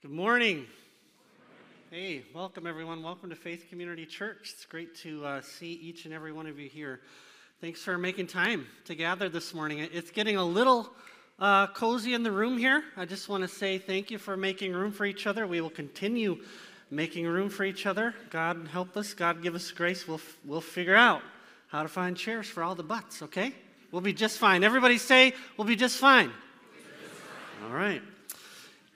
Good morning. Hey, welcome everyone. Welcome to Faith Community Church. It's great to uh, see each and every one of you here. Thanks for making time to gather this morning. It's getting a little uh, cozy in the room here. I just want to say thank you for making room for each other. We will continue making room for each other. God help us. God give us grace. We'll, we'll figure out how to find chairs for all the butts, okay? We'll be just fine. Everybody say, we'll be just fine. All right.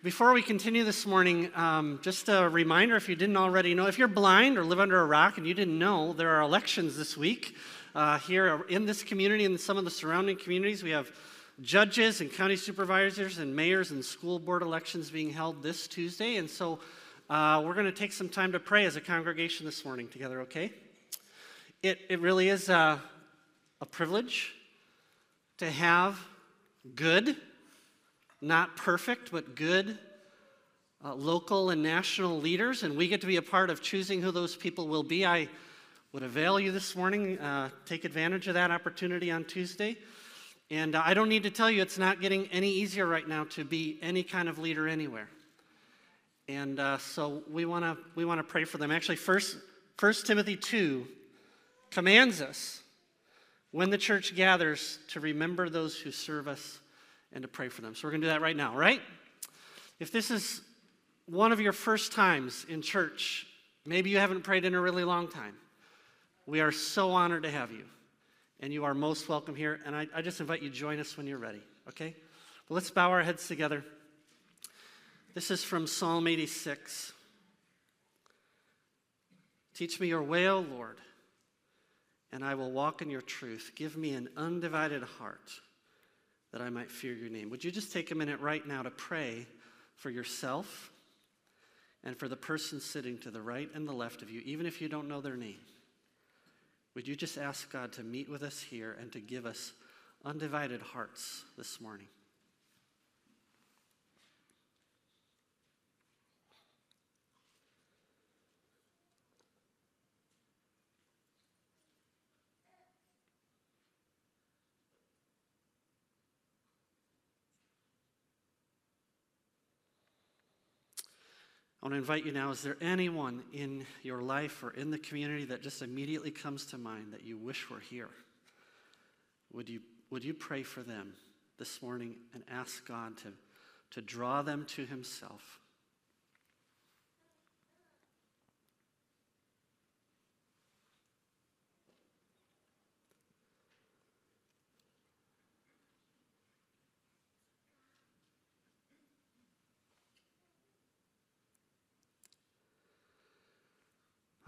Before we continue this morning, um, just a reminder if you didn't already know, if you're blind or live under a rock and you didn't know, there are elections this week uh, here in this community and some of the surrounding communities. We have judges and county supervisors and mayors and school board elections being held this Tuesday. And so uh, we're going to take some time to pray as a congregation this morning together, okay? It, it really is a, a privilege to have good not perfect, but good uh, local and national leaders, and we get to be a part of choosing who those people will be. I would avail you this morning, uh, take advantage of that opportunity on Tuesday. And uh, I don't need to tell you, it's not getting any easier right now to be any kind of leader anywhere. And uh, so we want to we want to pray for them. Actually, first, First Timothy two commands us when the church gathers to remember those who serve us and to pray for them. So we're going to do that right now, right? If this is one of your first times in church, maybe you haven't prayed in a really long time, we are so honored to have you. And you are most welcome here. And I, I just invite you to join us when you're ready, okay? Well, let's bow our heads together. This is from Psalm 86. Teach me your way, O Lord, and I will walk in your truth. Give me an undivided heart that I might fear your name. Would you just take a minute right now to pray for yourself and for the person sitting to the right and the left of you, even if you don't know their name? Would you just ask God to meet with us here and to give us undivided hearts this morning? I want to invite you now is there anyone in your life or in the community that just immediately comes to mind that you wish were here? Would you, would you pray for them this morning and ask God to, to draw them to Himself?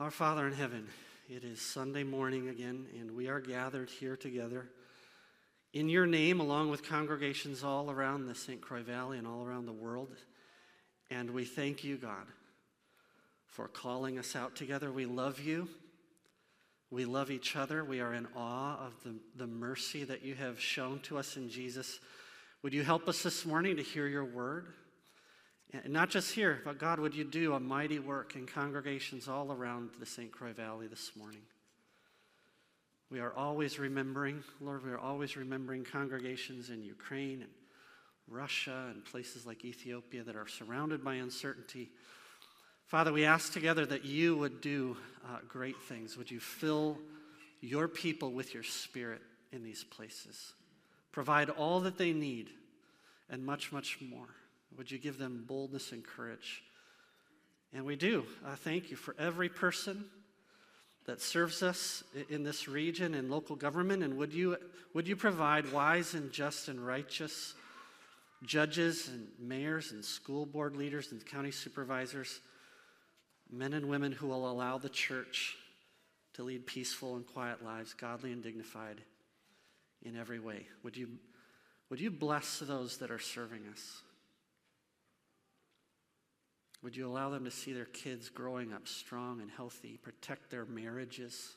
Our Father in heaven, it is Sunday morning again, and we are gathered here together in your name, along with congregations all around the St. Croix Valley and all around the world. And we thank you, God, for calling us out together. We love you. We love each other. We are in awe of the, the mercy that you have shown to us in Jesus. Would you help us this morning to hear your word? And not just here, but God, would you do a mighty work in congregations all around the St. Croix Valley this morning? We are always remembering, Lord, we are always remembering congregations in Ukraine and Russia and places like Ethiopia that are surrounded by uncertainty. Father, we ask together that you would do uh, great things. Would you fill your people with your spirit in these places? Provide all that they need and much, much more. Would you give them boldness and courage? And we do. I thank you for every person that serves us in this region and local government. And would you, would you provide wise and just and righteous judges and mayors and school board leaders and county supervisors, men and women who will allow the church to lead peaceful and quiet lives, godly and dignified in every way? Would you, would you bless those that are serving us? Would you allow them to see their kids growing up strong and healthy, protect their marriages?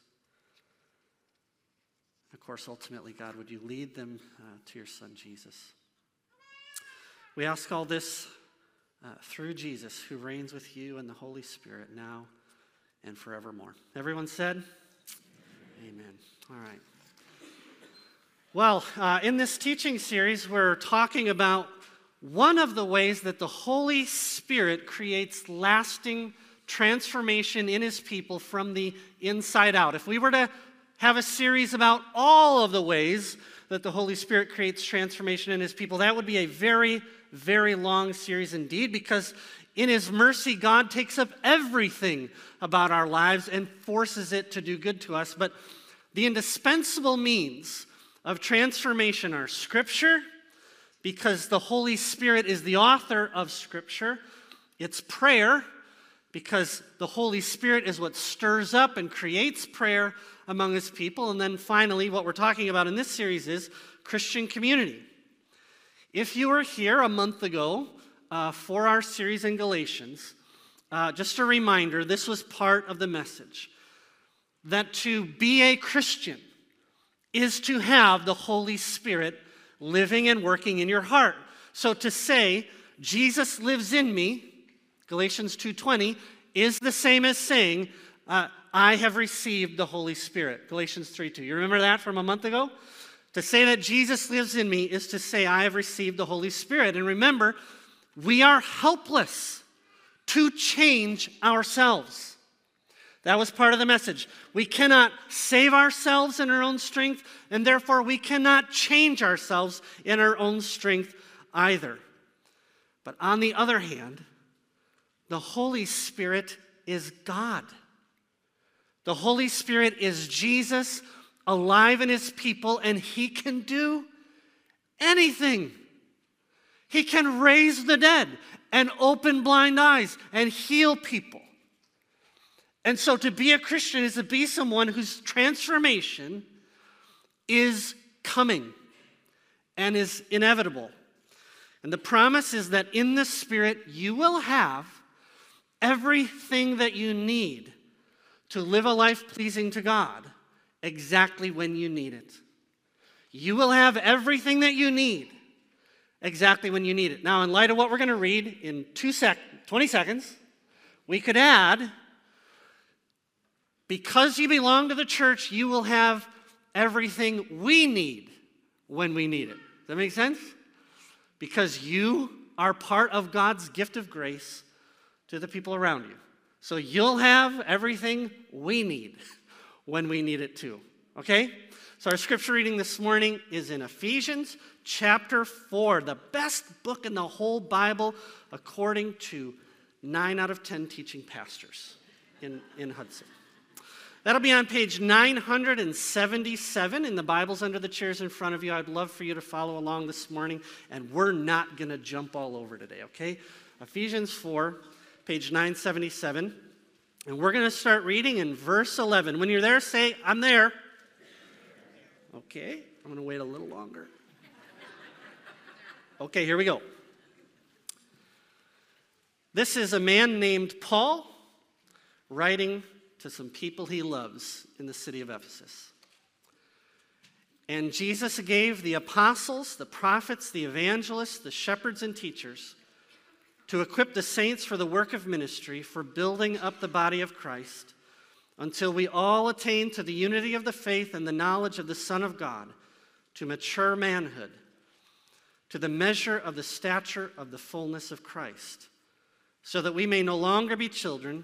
Of course, ultimately, God, would you lead them uh, to your son, Jesus? We ask all this uh, through Jesus, who reigns with you and the Holy Spirit now and forevermore. Everyone said? Amen. Amen. All right. Well, uh, in this teaching series, we're talking about one of the ways that the Holy Spirit creates lasting transformation in his people from the inside out. If we were to have a series about all of the ways that the Holy Spirit creates transformation in his people, that would be a very, very long series indeed, because in his mercy, God takes up everything about our lives and forces it to do good to us. But the indispensable means of transformation are Scripture, because the Holy Spirit is the author of Scripture, it's prayer because the Holy Spirit is what stirs up and creates prayer among his people. And then finally, what we're talking about in this series is Christian community. If you were here a month ago uh, for our series in Galatians, uh, just a reminder this was part of the message that to be a Christian is to have the Holy Spirit living and working in your heart. So to say, Jesus lives in me, Galatians 2:20 is the same as saying, uh, I have received the Holy Spirit. Galatians 3:2. You remember that from a month ago? To say that Jesus lives in me is to say I have received the Holy Spirit. And remember, we are helpless to change ourselves. That was part of the message. We cannot save ourselves in our own strength, and therefore we cannot change ourselves in our own strength either. But on the other hand, the Holy Spirit is God. The Holy Spirit is Jesus alive in his people, and he can do anything. He can raise the dead and open blind eyes and heal people. And so to be a Christian is to be someone whose transformation is coming and is inevitable. And the promise is that in the Spirit you will have everything that you need to live a life pleasing to God exactly when you need it. You will have everything that you need exactly when you need it. Now, in light of what we're going to read in two sec- 20 seconds, we could add because you belong to the church, you will have everything we need when we need it. Does that make sense? Because you are part of God's gift of grace to the people around you. So you'll have everything we need when we need it too. Okay? So our scripture reading this morning is in Ephesians chapter 4, the best book in the whole Bible according to 9 out of 10 teaching pastors in, in Hudson. That'll be on page 977 in the Bibles under the chairs in front of you. I'd love for you to follow along this morning, and we're not going to jump all over today, okay? Ephesians 4, page 977. And we're going to start reading in verse 11. When you're there, say, I'm there. Okay, I'm going to wait a little longer. Okay, here we go. This is a man named Paul writing to some people he loves in the city of Ephesus. And Jesus gave the apostles, the prophets, the evangelists, the shepherds, and teachers to equip the saints for the work of ministry, for building up the body of Christ, until we all attain to the unity of the faith and the knowledge of the Son of God, to mature manhood, to the measure of the stature of the fullness of Christ, so that we may no longer be children,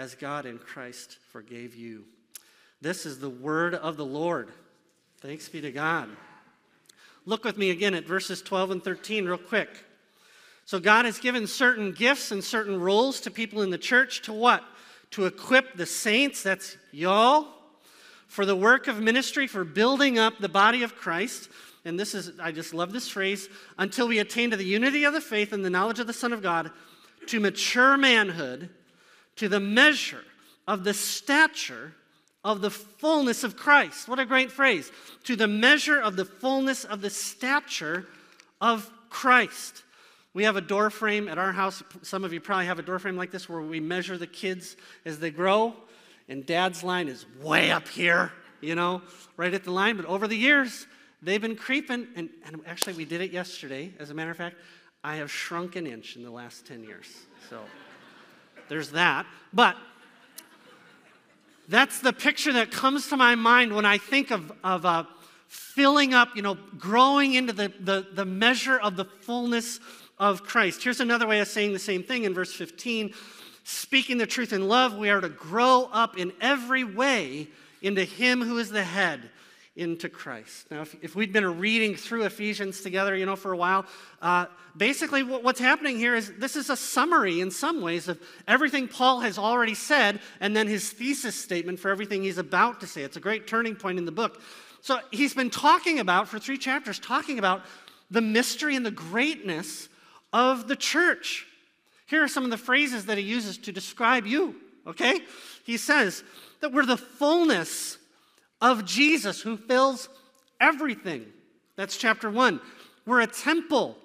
as God in Christ forgave you. This is the word of the Lord. Thanks be to God. Look with me again at verses 12 and 13, real quick. So, God has given certain gifts and certain roles to people in the church to what? To equip the saints, that's y'all, for the work of ministry, for building up the body of Christ. And this is, I just love this phrase, until we attain to the unity of the faith and the knowledge of the Son of God, to mature manhood, to the measure of the stature of the fullness of Christ. What a great phrase. To the measure of the fullness of the stature of Christ. We have a door frame at our house. Some of you probably have a door frame like this where we measure the kids as they grow. And dad's line is way up here, you know, right at the line. But over the years, they've been creeping. And, and actually, we did it yesterday. As a matter of fact, I have shrunk an inch in the last 10 years. So there's that. But that's the picture that comes to my mind when I think of, of uh, filling up, you know, growing into the, the, the measure of the fullness of Christ. Here's another way of saying the same thing in verse 15 speaking the truth in love, we are to grow up in every way into Him who is the head, into Christ. Now, if, if we'd been reading through Ephesians together, you know, for a while, uh, basically what, what's happening here is this is a summary in some ways of everything Paul has already said and then his thesis statement for everything he's about to say. It's a great turning point in the book. So he's been talking about, for three chapters, talking about the mystery and the greatness of the church. Here are some of the phrases that he uses to describe you, okay? He says that we're the fullness of Jesus who fills everything. That's chapter one. We're a temple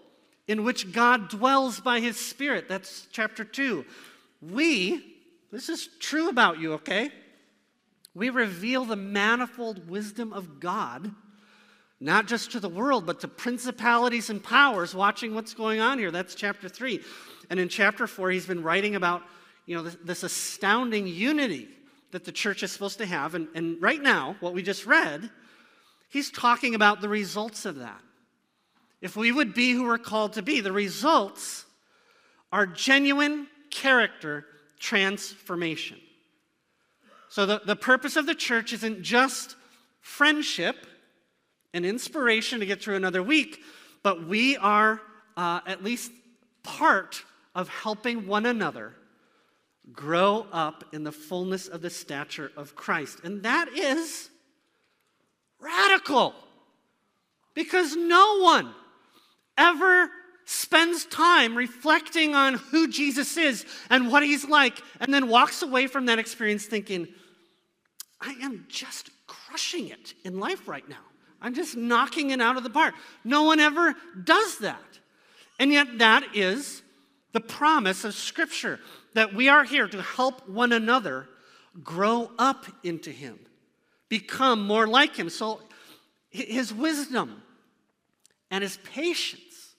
in which God dwells by his Spirit. That's chapter two. We, this is true about you, okay? We reveal the manifold wisdom of God not just to the world, but to principalities and powers watching what's going on here. That's chapter 3. And in chapter 4, he's been writing about you know, this, this astounding unity that the church is supposed to have. And, and right now, what we just read, he's talking about the results of that. If we would be who we're called to be, the results are genuine character transformation. So the, the purpose of the church isn't just friendship and inspiration to get through another week, but we are uh, at least part of helping one another grow up in the fullness of the stature of Christ. And that is radical because no one ever spends time reflecting on who Jesus is and what he's like, and then walks away from that experience thinking, I am just crushing it in life right now. I'm just knocking it out of the park. No one ever does that. And yet, that is the promise of Scripture that we are here to help one another grow up into Him, become more like Him. So, His wisdom and His patience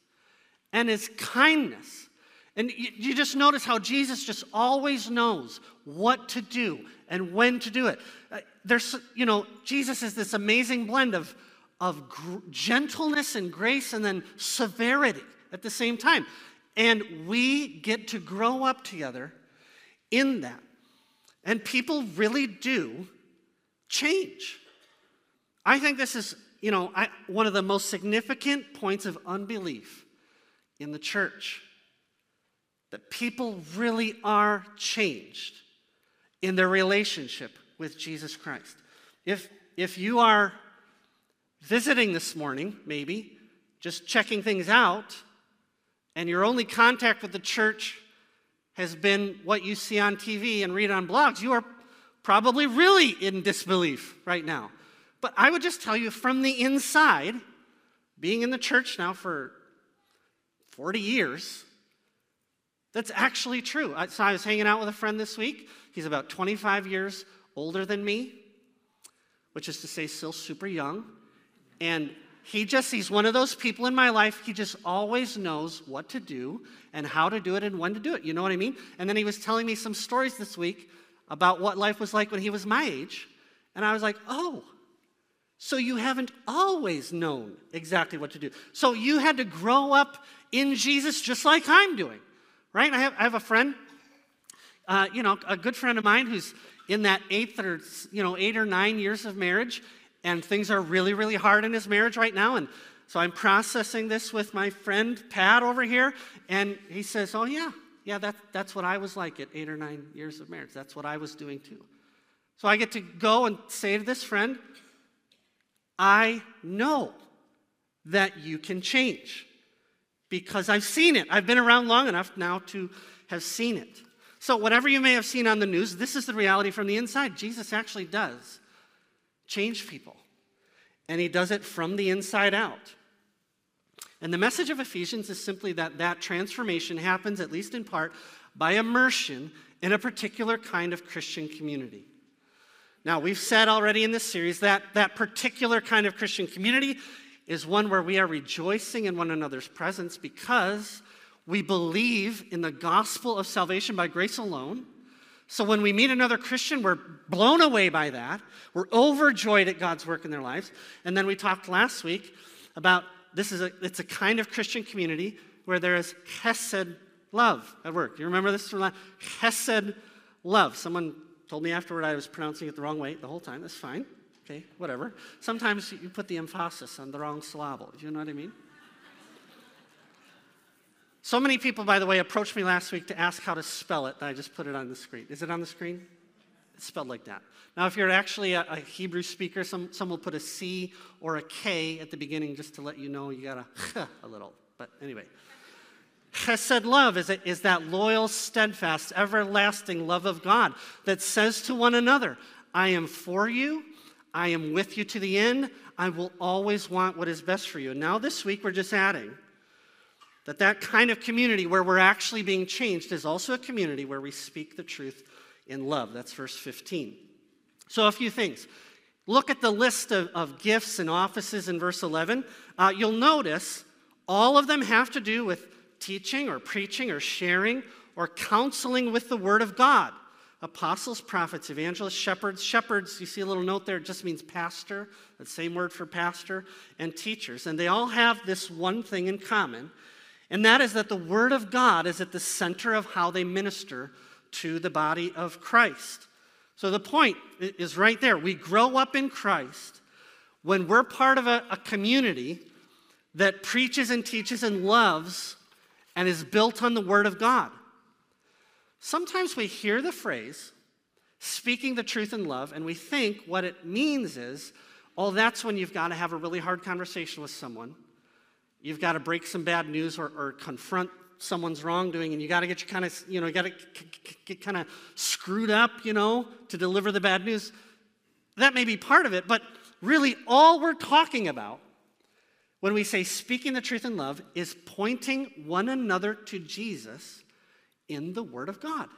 and His kindness. And you just notice how Jesus just always knows what to do and when to do it. Uh, there's, you know, Jesus is this amazing blend of of gr- gentleness and grace and then severity at the same time. And we get to grow up together in that. And people really do change. I think this is, you know, I, one of the most significant points of unbelief in the church. That people really are changed in their relationship with Jesus Christ. If, if you are visiting this morning, maybe, just checking things out, and your only contact with the church has been what you see on TV and read on blogs, you are probably really in disbelief right now. But I would just tell you from the inside, being in the church now for 40 years, that's actually true. So I was hanging out with a friend this week. He's about 25 years older than me, which is to say, still super young. And he just, he's one of those people in my life, he just always knows what to do and how to do it and when to do it. You know what I mean? And then he was telling me some stories this week about what life was like when he was my age. And I was like, oh, so you haven't always known exactly what to do. So you had to grow up in Jesus just like I'm doing, right? I have, I have a friend, uh, you know, a good friend of mine who's in that eighth or, you know, eight or nine years of marriage, and things are really, really hard in his marriage right now. And so I'm processing this with my friend Pat over here, and he says, Oh, yeah, yeah, that, that's what I was like at eight or nine years of marriage. That's what I was doing too. So I get to go and say to this friend, I know that you can change because I've seen it. I've been around long enough now to have seen it. So, whatever you may have seen on the news, this is the reality from the inside. Jesus actually does change people, and he does it from the inside out. And the message of Ephesians is simply that that transformation happens, at least in part, by immersion in a particular kind of Christian community. Now, we've said already in this series that that particular kind of Christian community is one where we are rejoicing in one another's presence because we believe in the gospel of salvation by grace alone. So when we meet another Christian, we're blown away by that. We're overjoyed at God's work in their lives. And then we talked last week about this is a it's a kind of Christian community where there is chesed love at work. You remember this from last? Chesed love. Someone told me afterward I was pronouncing it the wrong way the whole time. That's fine. Okay, whatever. Sometimes you put the emphasis on the wrong syllable. Do you know what I mean? So many people, by the way, approached me last week to ask how to spell it, I just put it on the screen. Is it on the screen? It's spelled like that. Now, if you're actually a, a Hebrew speaker, some, some will put a C or a K at the beginning just to let you know you got a a little. But anyway. Chesed love is, is that loyal, steadfast, everlasting love of God that says to one another, I am for you, I am with you to the end, I will always want what is best for you. Now this week we're just adding that that kind of community where we're actually being changed is also a community where we speak the truth in love. That's verse 15. So, a few things. Look at the list of, of gifts and offices in verse 11. Uh, you'll notice all of them have to do with teaching or preaching or sharing or counseling with the Word of God. Apostles, prophets, evangelists, shepherds. Shepherds, you see a little note there, it just means pastor, the same word for pastor, and teachers. And they all have this one thing in common, and that is that the Word of God is at the center of how they minister to the body of Christ. So the point is right there. We grow up in Christ when we're part of a, a community that preaches and teaches and loves and is built on the Word of God. Sometimes we hear the phrase, speaking the truth in love, and we think what it means is, oh, that's when you've got to have a really hard conversation with someone. You've got to break some bad news or, or confront someone's wrongdoing, and you got to get you kind of, you know, you got to get kind of screwed up, you know, to deliver the bad news. That may be part of it, but really all we're talking about when we say speaking the truth in love is pointing one another to Jesus in the Word of God.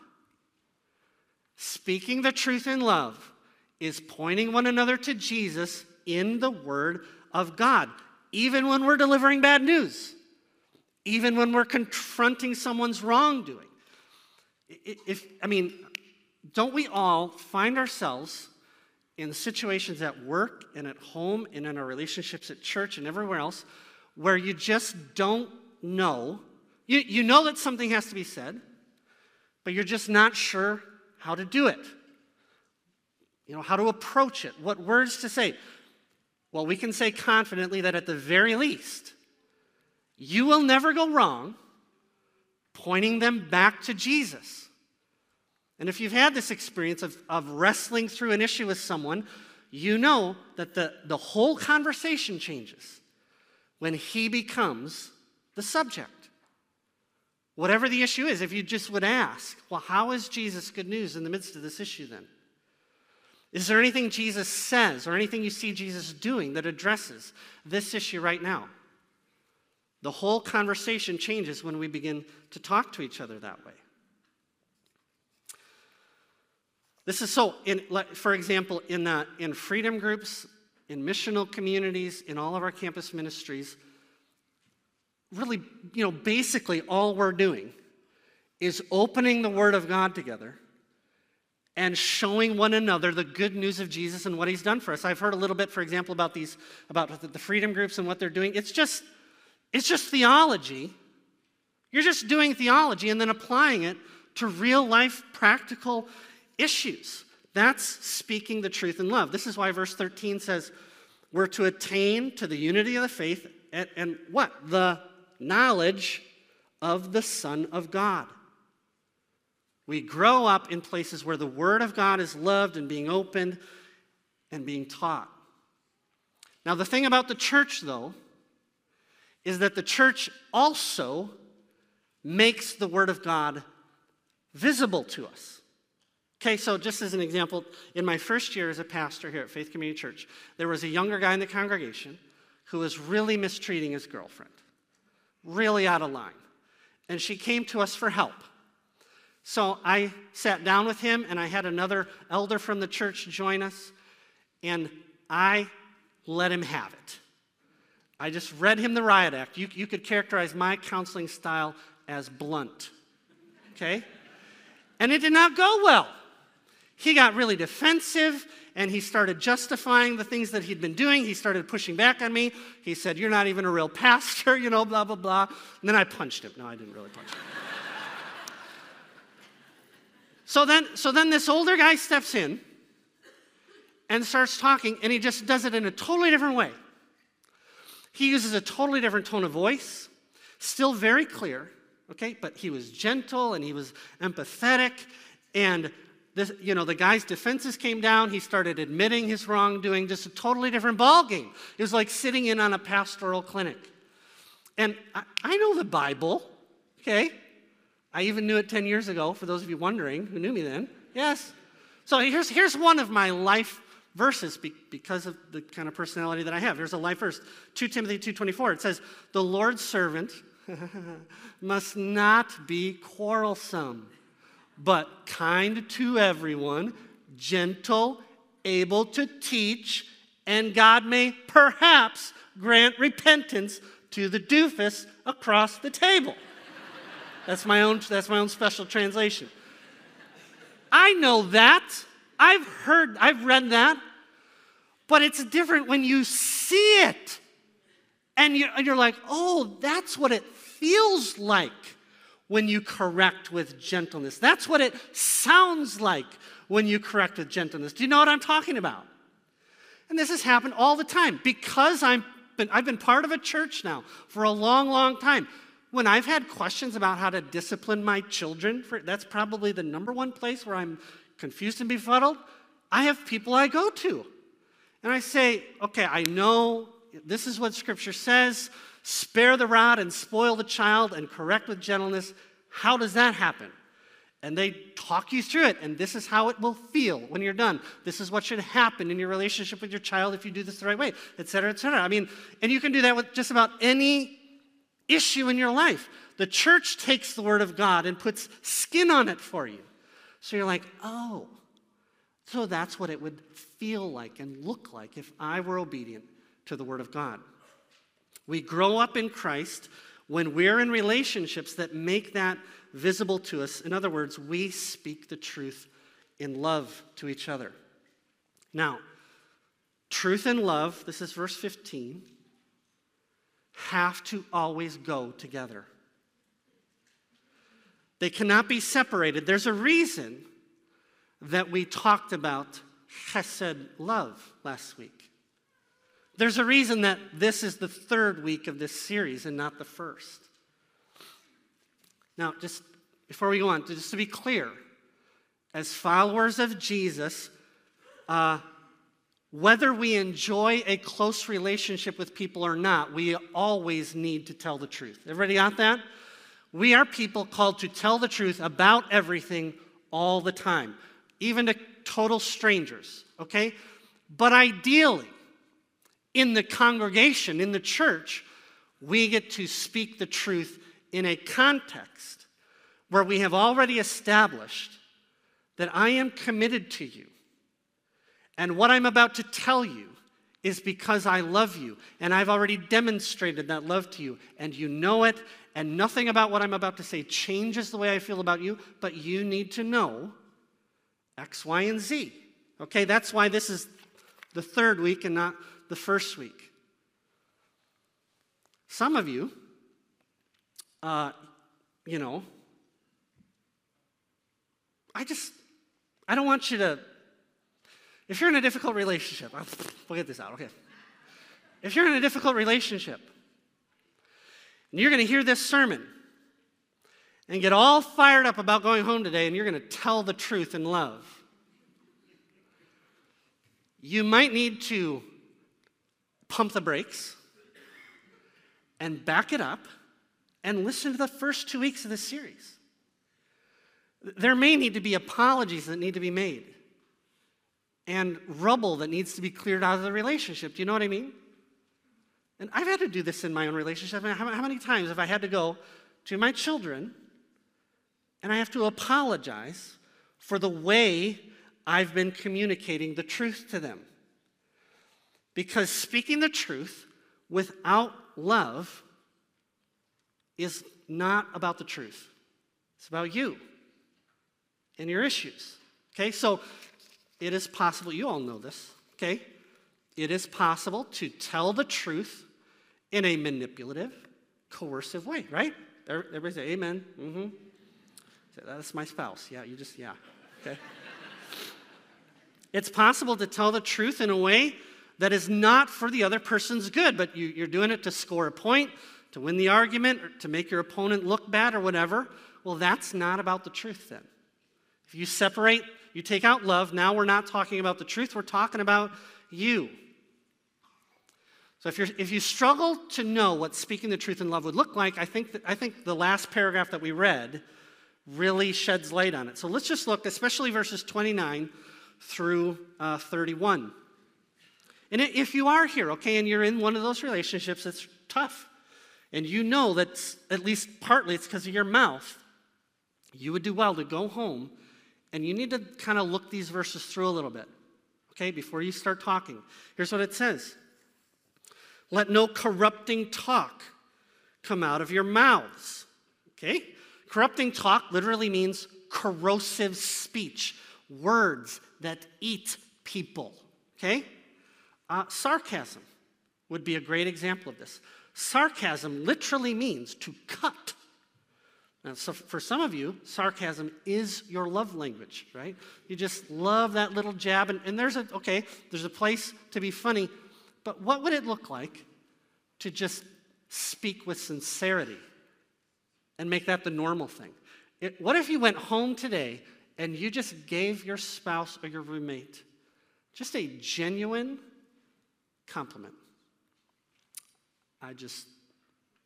Speaking the truth in love is pointing one another to Jesus in the Word of God, even when we're delivering bad news, even when we're confronting someone's wrongdoing. If, I mean, don't we all find ourselves in situations at work and at home and in our relationships at church and everywhere else where you just don't know. You, you know that something has to be said, but you're just not sure how to do it. You know, how to approach it, what words to say. Well, we can say confidently that at the very least, you will never go wrong pointing them back to Jesus. And if you've had this experience of, of wrestling through an issue with someone, you know that the, the whole conversation changes when he becomes the subject. Whatever the issue is, if you just would ask, well, how is Jesus good news in the midst of this issue then? Is there anything Jesus says or anything you see Jesus doing that addresses this issue right now? The whole conversation changes when we begin to talk to each other that way. This is so, in, for example, in, uh, in freedom groups, in missional communities, in all of our campus ministries, really, you know, basically all we're doing is opening the Word of God together and showing one another the good news of Jesus and what he's done for us. I've heard a little bit, for example, about these, about the freedom groups and what they're doing. It's just, it's just theology. You're just doing theology and then applying it to real life practical issues. That's speaking the truth in love. This is why verse 13 says, we're to attain to the unity of the faith and, and what? The knowledge of the Son of God. We grow up in places where the Word of God is loved and being opened and being taught. Now, the thing about the church, though, is that the church also makes the Word of God visible to us. Okay, so just as an example, in my first year as a pastor here at Faith Community Church, there was a younger guy in the congregation who was really mistreating his girlfriend, really out of line. And she came to us for help. So I sat down with him, and I had another elder from the church join us, and I let him have it. I just read him the riot act. You, you could characterize my counseling style as blunt. Okay? And it did not go well. He got really defensive and he started justifying the things that he'd been doing. He started pushing back on me. He said, You're not even a real pastor, you know, blah, blah, blah. And then I punched him. No, I didn't really punch him. So then, so then this older guy steps in and starts talking, and he just does it in a totally different way. He uses a totally different tone of voice, still very clear, okay, but he was gentle and he was empathetic, and this, you know, the guy's defenses came down. He started admitting his wrongdoing, just a totally different ballgame. It was like sitting in on a pastoral clinic. And I, I know the Bible, okay? I even knew it 10 years ago, for those of you wondering who knew me then. Yes. So here's, here's one of my life verses be, because of the kind of personality that I have. Here's a life verse 2 Timothy 2.24. It says, The Lord's servant must not be quarrelsome, but kind to everyone, gentle, able to teach, and God may perhaps grant repentance to the doofus across the table. That's my own, that's my own special translation. I know that. I've heard, I've read that. But it's different when you see it. And you're like, oh, that's what it feels like when you correct with gentleness. That's what it sounds like when you correct with gentleness. Do you know what I'm talking about? And this has happened all the time because I'm been, I've been part of a church now for a long, long time. When I've had questions about how to discipline my children, for, that's probably the number one place where I'm confused and befuddled. I have people I go to. And I say, okay, I know this is what Scripture says spare the rod and spoil the child and correct with gentleness. How does that happen? And they talk you through it, and this is how it will feel when you're done. This is what should happen in your relationship with your child if you do this the right way, et cetera, et cetera. I mean, and you can do that with just about any issue in your life. The church takes the Word of God and puts skin on it for you. So you're like, oh, so that's what it would feel like and look like if I were obedient to the Word of God. We grow up in Christ when we're in relationships that make that visible to us. In other words, we speak the truth in love to each other. Now, truth and love, this is verse 15 have to always go together. They cannot be separated. There's a reason that we talked about chesed love last week. There's a reason that this is the third week of this series and not the first. Now, just before we go on, just to be clear, as followers of Jesus, uh, whether we enjoy a close relationship with people or not, we always need to tell the truth. Everybody got that? We are people called to tell the truth about everything all the time, even to total strangers, okay? But ideally, in the congregation, in the church, we get to speak the truth in a context where we have already established that I am committed to you and what I'm about to tell you is because I love you, and I've already demonstrated that love to you, and you know it, and nothing about what I'm about to say changes the way I feel about you, but you need to know X, Y, and Z. Okay, that's why this is the third week and not the first week. Some of you, uh, you know, I just, I don't want you to, if you're in a difficult relationship, we'll get this out, okay. If you're in a difficult relationship, and you're going to hear this sermon and get all fired up about going home today, and you're going to tell the truth in love, you might need to pump the brakes and back it up and listen to the first two weeks of this series. There may need to be apologies that need to be made and rubble that needs to be cleared out of the relationship. Do you know what I mean? And I've had to do this in my own relationship. How, many times have I had to go to my children and I have to apologize for the way I've been communicating the truth to them? Because speaking the truth without love is not about the truth, it's about you and your issues. Okay, so it is possible, you all know this, okay? It is possible to tell the truth in a manipulative, coercive way, right? Everybody say amen. Mm-hmm. Say, That's my spouse. Yeah, you just, yeah. Okay. it's possible to tell the truth in a way that is not for the other person's good, but you, you're doing it to score a point, to win the argument, or to make your opponent look bad or whatever. Well, that's not about the truth then. If you separate, you take out love, now we're not talking about the truth, we're talking about you. So if, you're, if you struggle to know what speaking the truth in love would look like, I think, that, I think the last paragraph that we read really sheds light on it. So let's just look, especially verses 29 through uh, 31. And if you are here, okay, and you're in one of those relationships that's tough, and you know that at least partly it's because of your mouth, you would do well to go home and you need to kind of look these verses through a little bit, okay, before you start talking. Here's what it says Let no corrupting talk come out of your mouths, okay? Corrupting talk literally means corrosive speech, words that eat people, okay? Uh, sarcasm would be a great example of this. Sarcasm literally means to cut. Now, so for some of you, sarcasm is your love language, right? You just love that little jab, and, and there's a, okay, there's a place to be funny, but what would it look like to just speak with sincerity and make that the normal thing? It, what if you went home today and you just gave your spouse or your roommate just a genuine, compliment. I just,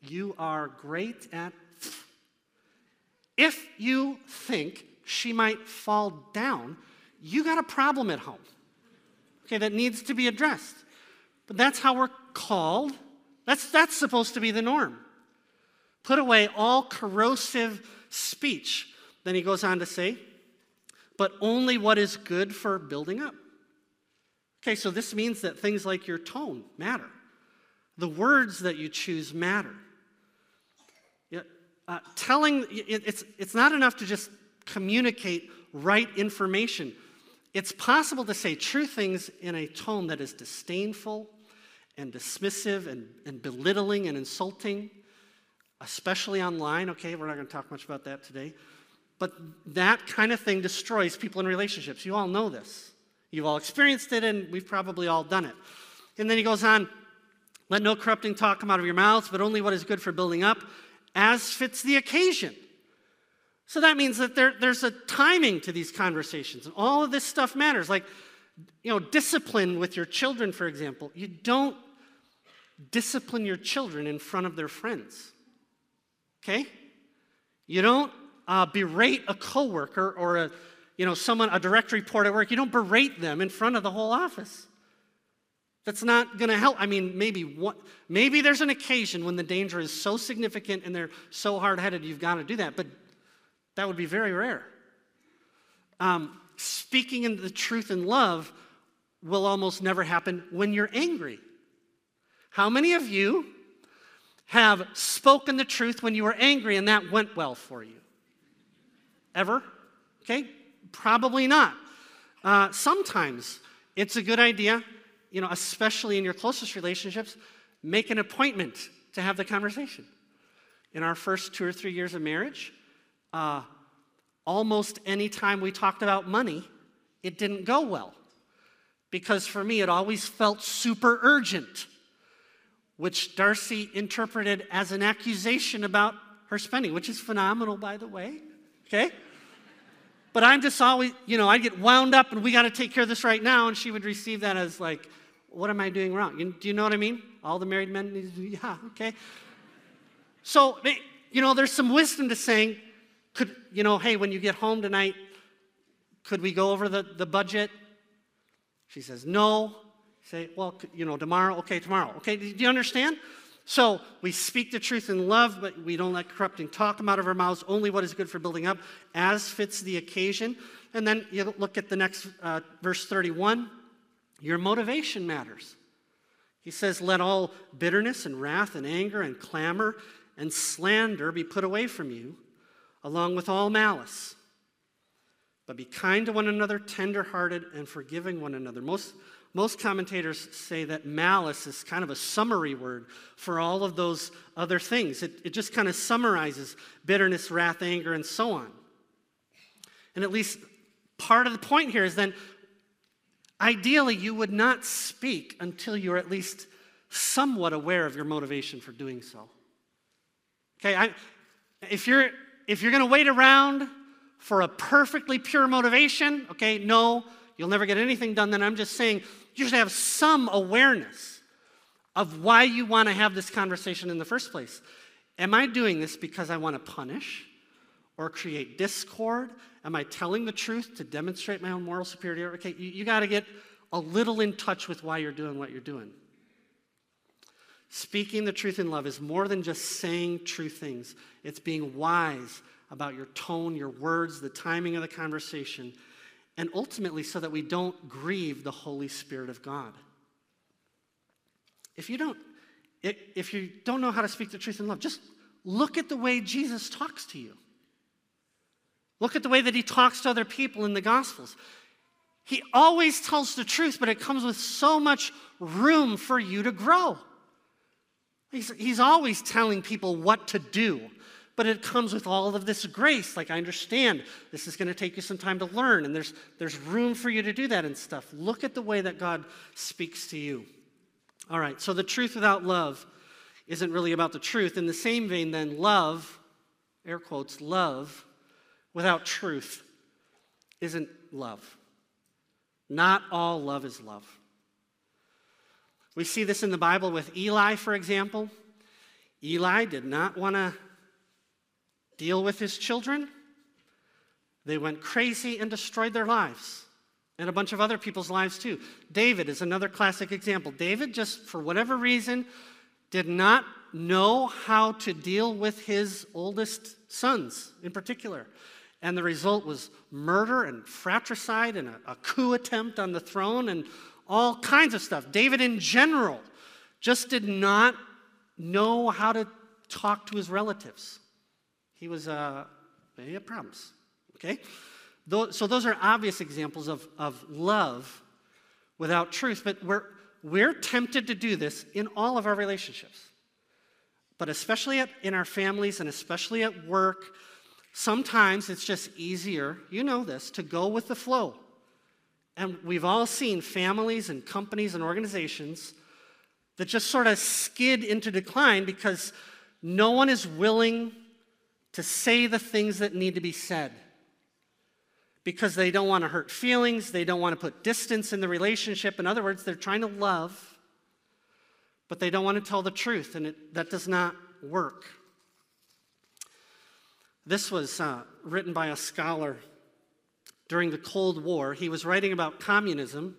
you are great at. If you think she might fall down, you got a problem at home, okay, that needs to be addressed. But that's how we're called. That's, that's supposed to be the norm. Put away all corrosive speech. Then he goes on to say, but only what is good for building up. Okay, so this means that things like your tone matter. The words that you choose matter. Uh, telling, it, it's, it's not enough to just communicate right information. It's possible to say true things in a tone that is disdainful and dismissive and, and belittling and insulting, especially online. Okay, we're not going to talk much about that today. But that kind of thing destroys people in relationships. You all know this. You've all experienced it, and we've probably all done it. And then he goes on let no corrupting talk come out of your mouths, but only what is good for building up, as fits the occasion. So that means that there, there's a timing to these conversations, and all of this stuff matters. Like, you know, discipline with your children, for example. You don't discipline your children in front of their friends. Okay? You don't uh, berate a coworker or a you know, someone, a direct report at work, you don't berate them in front of the whole office. That's not going to help. I mean, maybe what, maybe there's an occasion when the danger is so significant and they're so hard-headed you've got to do that, but that would be very rare. Um, speaking in the truth in love will almost never happen when you're angry. How many of you have spoken the truth when you were angry and that went well for you? Ever? Okay, probably not. Uh, sometimes it's a good idea, you know, especially in your closest relationships, make an appointment to have the conversation. In our first two or three years of marriage, uh, almost any time we talked about money, it didn't go well. Because for me, it always felt super urgent, which Darcy interpreted as an accusation about her spending, which is phenomenal, by the way. Okay? But I'm just always, you know, I'd get wound up and we got to take care of this right now. And she would receive that as like, what am I doing wrong? do you know what I mean? All the married men, yeah, okay. So, you know, there's some wisdom to saying, could, you know, hey, when you get home tonight, could we go over the, the budget? She says, no. Say, well, you know, tomorrow, okay, tomorrow. Okay, do you understand? So we speak the truth in love, but we don't let corrupting talk come out of our mouths, only what is good for building up, as fits the occasion. And then you look at the next uh, verse 31. Your motivation matters. He says, Let all bitterness and wrath and anger and clamor and slander be put away from you, along with all malice. But be kind to one another, tenderhearted, and forgiving one another. Most most commentators say that malice is kind of a summary word for all of those other things. It, it just kind of summarizes bitterness, wrath, anger, and so on. And at least part of the point here is then ideally you would not speak until you're at least somewhat aware of your motivation for doing so. Okay, I, if you're if you're going to wait around for a perfectly pure motivation, okay, no, you'll never get anything done. Then I'm just saying you should have some awareness of why you want to have this conversation in the first place. Am I doing this because I want to punish or create discord? Am I telling the truth to demonstrate my own moral superiority? Okay, you, you got to get a little in touch with why you're doing what you're doing. Speaking the truth in love is more than just saying true things, it's being wise about your tone, your words, the timing of the conversation, and ultimately so that we don't grieve the Holy Spirit of God. If you don't, if you don't know how to speak the truth in love, just look at the way Jesus talks to you. Look at the way that he talks to other people in the Gospels. He always tells the truth, but it comes with so much room for you to grow. He's, he's always telling people what to do but it comes with all of this grace. Like, I understand this is going to take you some time to learn, and there's, there's room for you to do that and stuff. Look at the way that God speaks to you. All right, so the truth without love isn't really about the truth. In the same vein, then, love, air quotes, love without truth isn't love. Not all love is love. We see this in the Bible with Eli, for example. Eli did not want to deal with his children. They went crazy and destroyed their lives and a bunch of other people's lives too. David is another classic example. David, just for whatever reason, did not know how to deal with his oldest sons in particular. And the result was murder and fratricide and a, a coup attempt on the throne and all kinds of stuff. David, in general, just did not know how to talk to his relatives. He was, uh, he had problems, okay? So those are obvious examples of, of love without truth, but we're, we're tempted to do this in all of our relationships. But especially at, in our families and especially at work, sometimes it's just easier, you know this, to go with the flow. And we've all seen families and companies and organizations that just sort of skid into decline because no one is willing to say the things that need to be said because they don't want to hurt feelings, they don't want to put distance in the relationship. In other words, they're trying to love, but they don't want to tell the truth, and it, that does not work. This was uh, written by a scholar during the Cold War. He was writing about communism,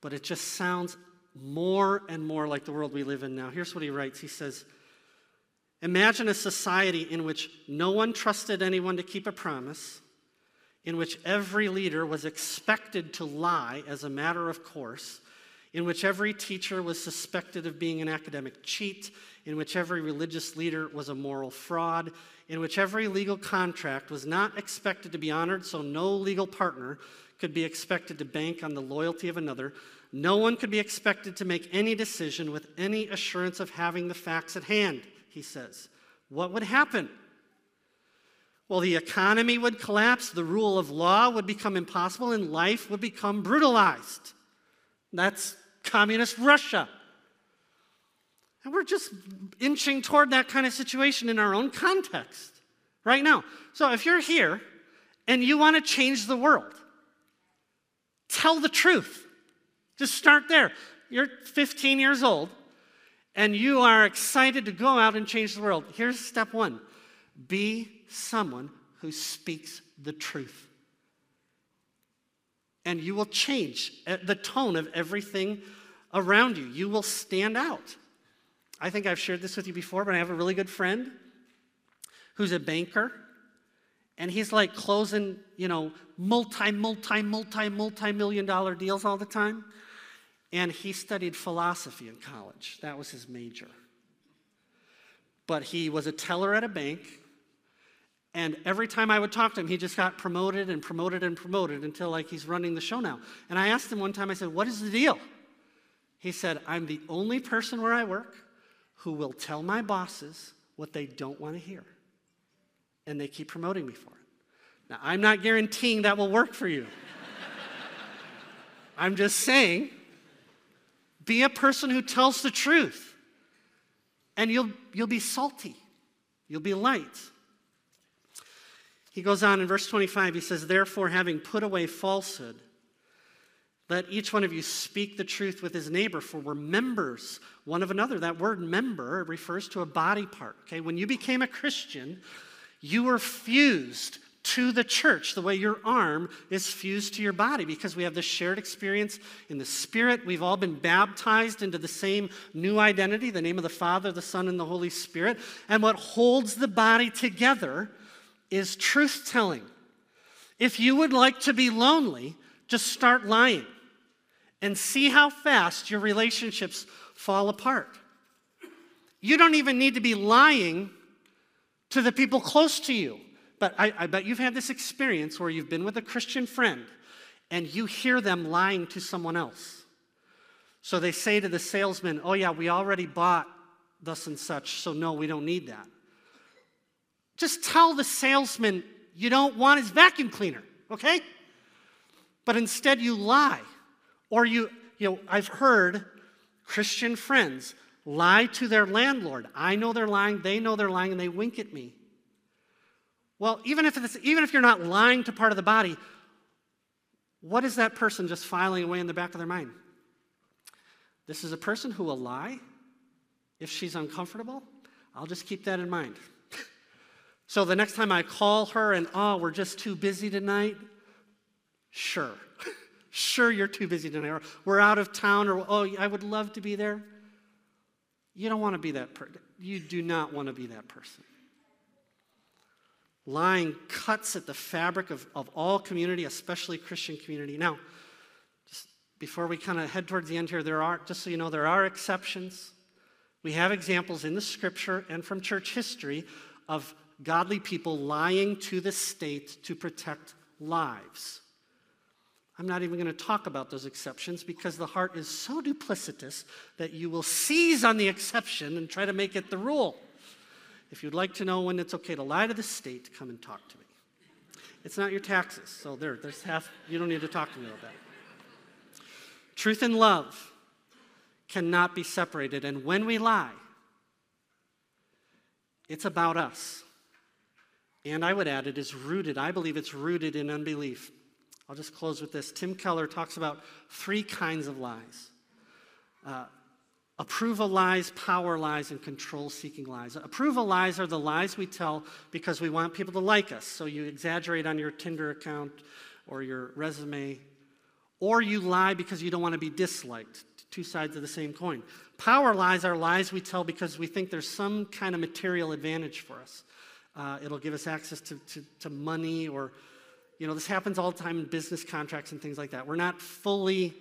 but it just sounds more and more like the world we live in now. Here's what he writes He says, Imagine a society in which no one trusted anyone to keep a promise, in which every leader was expected to lie as a matter of course, in which every teacher was suspected of being an academic cheat, in which every religious leader was a moral fraud, in which every legal contract was not expected to be honored, so no legal partner could be expected to bank on the loyalty of another. No one could be expected to make any decision with any assurance of having the facts at hand, he says. What would happen? Well, the economy would collapse, the rule of law would become impossible, and life would become brutalized. That's communist Russia. And we're just inching toward that kind of situation in our own context right now. So if you're here and you want to change the world, tell the truth. Just start there. You're 15 years old and you are excited to go out and change the world. Here's step one be someone who speaks the truth. And you will change uh, the tone of everything around you. You will stand out. I think I've shared this with you before, but I have a really good friend who's a banker. And he's like closing, you know, multi, multi, multi, multi million dollar deals all the time. And he studied philosophy in college. That was his major. But he was a teller at a bank and every time I would talk to him, he just got promoted and promoted and promoted until like he's running the show now. And I asked him one time, I said, What is the deal? He said, I'm the only person where I work who will tell my bosses what they don't want to hear. And they keep promoting me for it. Now, I'm not guaranteeing that will work for you. I'm just saying, be a person who tells the truth, and you'll, you'll be salty, you'll be light. He goes on in verse 25, he says, Therefore, having put away falsehood, let each one of you speak the truth with his neighbor, for we're members one of another. That word member refers to a body part. Okay, when you became a Christian, you were fused to the church the way your arm is fused to your body because we have this shared experience in the spirit. We've all been baptized into the same new identity, the name of the Father, the Son, and the Holy Spirit. And what holds the body together is truth telling. If you would like to be lonely, just start lying and see how fast your relationships fall apart. You don't even need to be lying to the people close to you. But I, I, bet you've had this experience where you've been with a Christian friend and you hear them lying to someone else. So they say to the salesman, Oh, yeah, we already bought thus and such, so no, we don't need that. Just tell the salesman you don't want his vacuum cleaner, okay? But instead you lie. Or you, you know, I've heard Christian friends lie to their landlord. I know they're lying, they know they're lying, and they wink at me. Well, even if, it's, even if you're not lying to part of the body, what is that person just filing away in the back of their mind? This is a person who will lie if she's uncomfortable. I'll just keep that in mind. So the next time I call her and, oh, we're just too busy tonight, sure. Sure, you're too busy tonight. Or we're out of town, or, oh, I would love to be there. You don't want to be that person. You do not want to be that person. Lying cuts at the fabric of, of all community, especially Christian community. Now, just before we kind of head towards the end here, there are, just so you know, there are exceptions. We have examples in the scripture and from church history of godly people lying to the state to protect lives. I'm not even going to talk about those exceptions because the heart is so duplicitous that you will seize on the exception and try to make it the rule. If you'd like to know when it's okay to lie to the state, come and talk to me. It's not your taxes, so there, there's half, you don't need to talk to me about that. Truth and love cannot be separated, and when we lie, it's about us. And I would add, it is rooted, I believe it's rooted in unbelief. I'll just close with this. Tim Keller talks about three kinds of lies uh, approval lies, power lies, and control seeking lies. Approval lies are the lies we tell because we want people to like us. So you exaggerate on your Tinder account or your resume, or you lie because you don't want to be disliked. Two sides of the same coin. Power lies are lies we tell because we think there's some kind of material advantage for us. Uh, it'll give us access to, to, to money or You know, this happens all the time in business contracts and things like that. We're not fully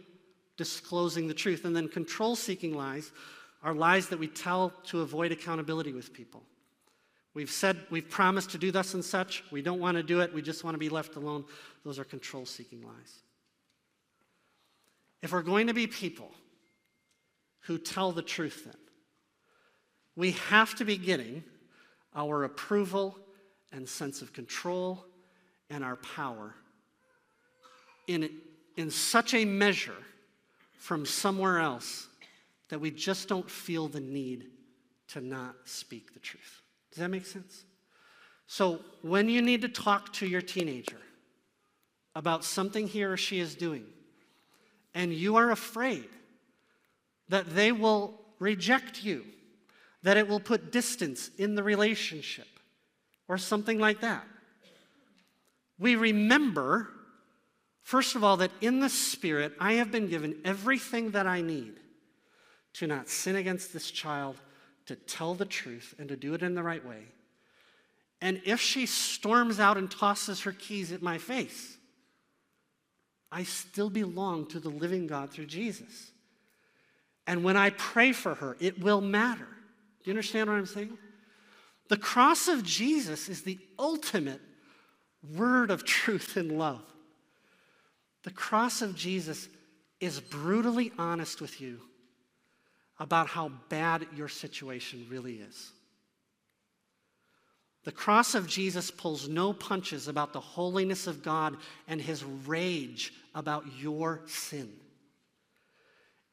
disclosing the truth. And then control seeking lies are lies that we tell to avoid accountability with people. We've said, we've promised to do this and such. We don't want to do it. We just want to be left alone. Those are control seeking lies. If we're going to be people who tell the truth, then, we have to be getting our approval and sense of control and our power in, in such a measure from somewhere else that we just don't feel the need to not speak the truth. Does that make sense? So, when you need to talk to your teenager about something he or she is doing, and you are afraid that they will reject you, that it will put distance in the relationship, or something like that, we remember, first of all, that in the Spirit, I have been given everything that I need to not sin against this child, to tell the truth, and to do it in the right way. And if she storms out and tosses her keys at my face, I still belong to the living God through Jesus. And when I pray for her, it will matter. Do you understand what I'm saying? The cross of Jesus is the ultimate word of truth and love. The cross of Jesus is brutally honest with you about how bad your situation really is. The cross of Jesus pulls no punches about the holiness of God and his rage about your sin.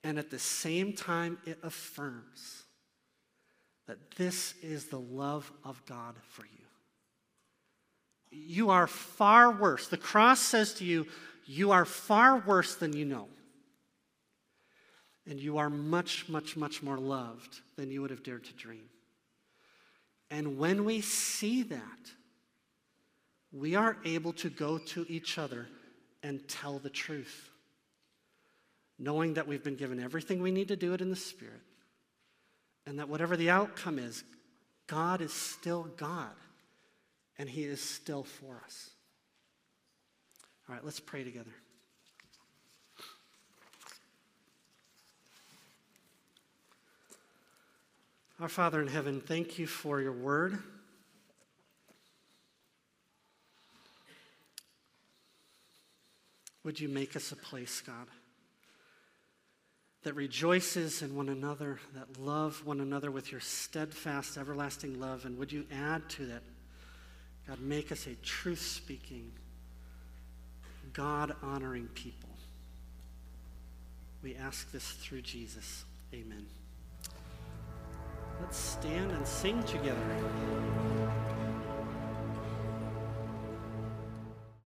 And at the same time, it affirms that this is the love of God for you. You are far worse. The cross says to you, You are far worse than you know. And you are much, much, much more loved than you would have dared to dream. And when we see that, we are able to go to each other and tell the truth, knowing that we've been given everything we need to do it in the Spirit, and that whatever the outcome is, God is still God and He is still for us. All right, let's pray together. Our Father in heaven, thank you for your word. Would you make us a place, God, that rejoices in one another, that love one another with your steadfast, everlasting love? And would you add to that God, make us a truth speaking, God honoring people. We ask this through Jesus. Amen. Let's stand and sing together.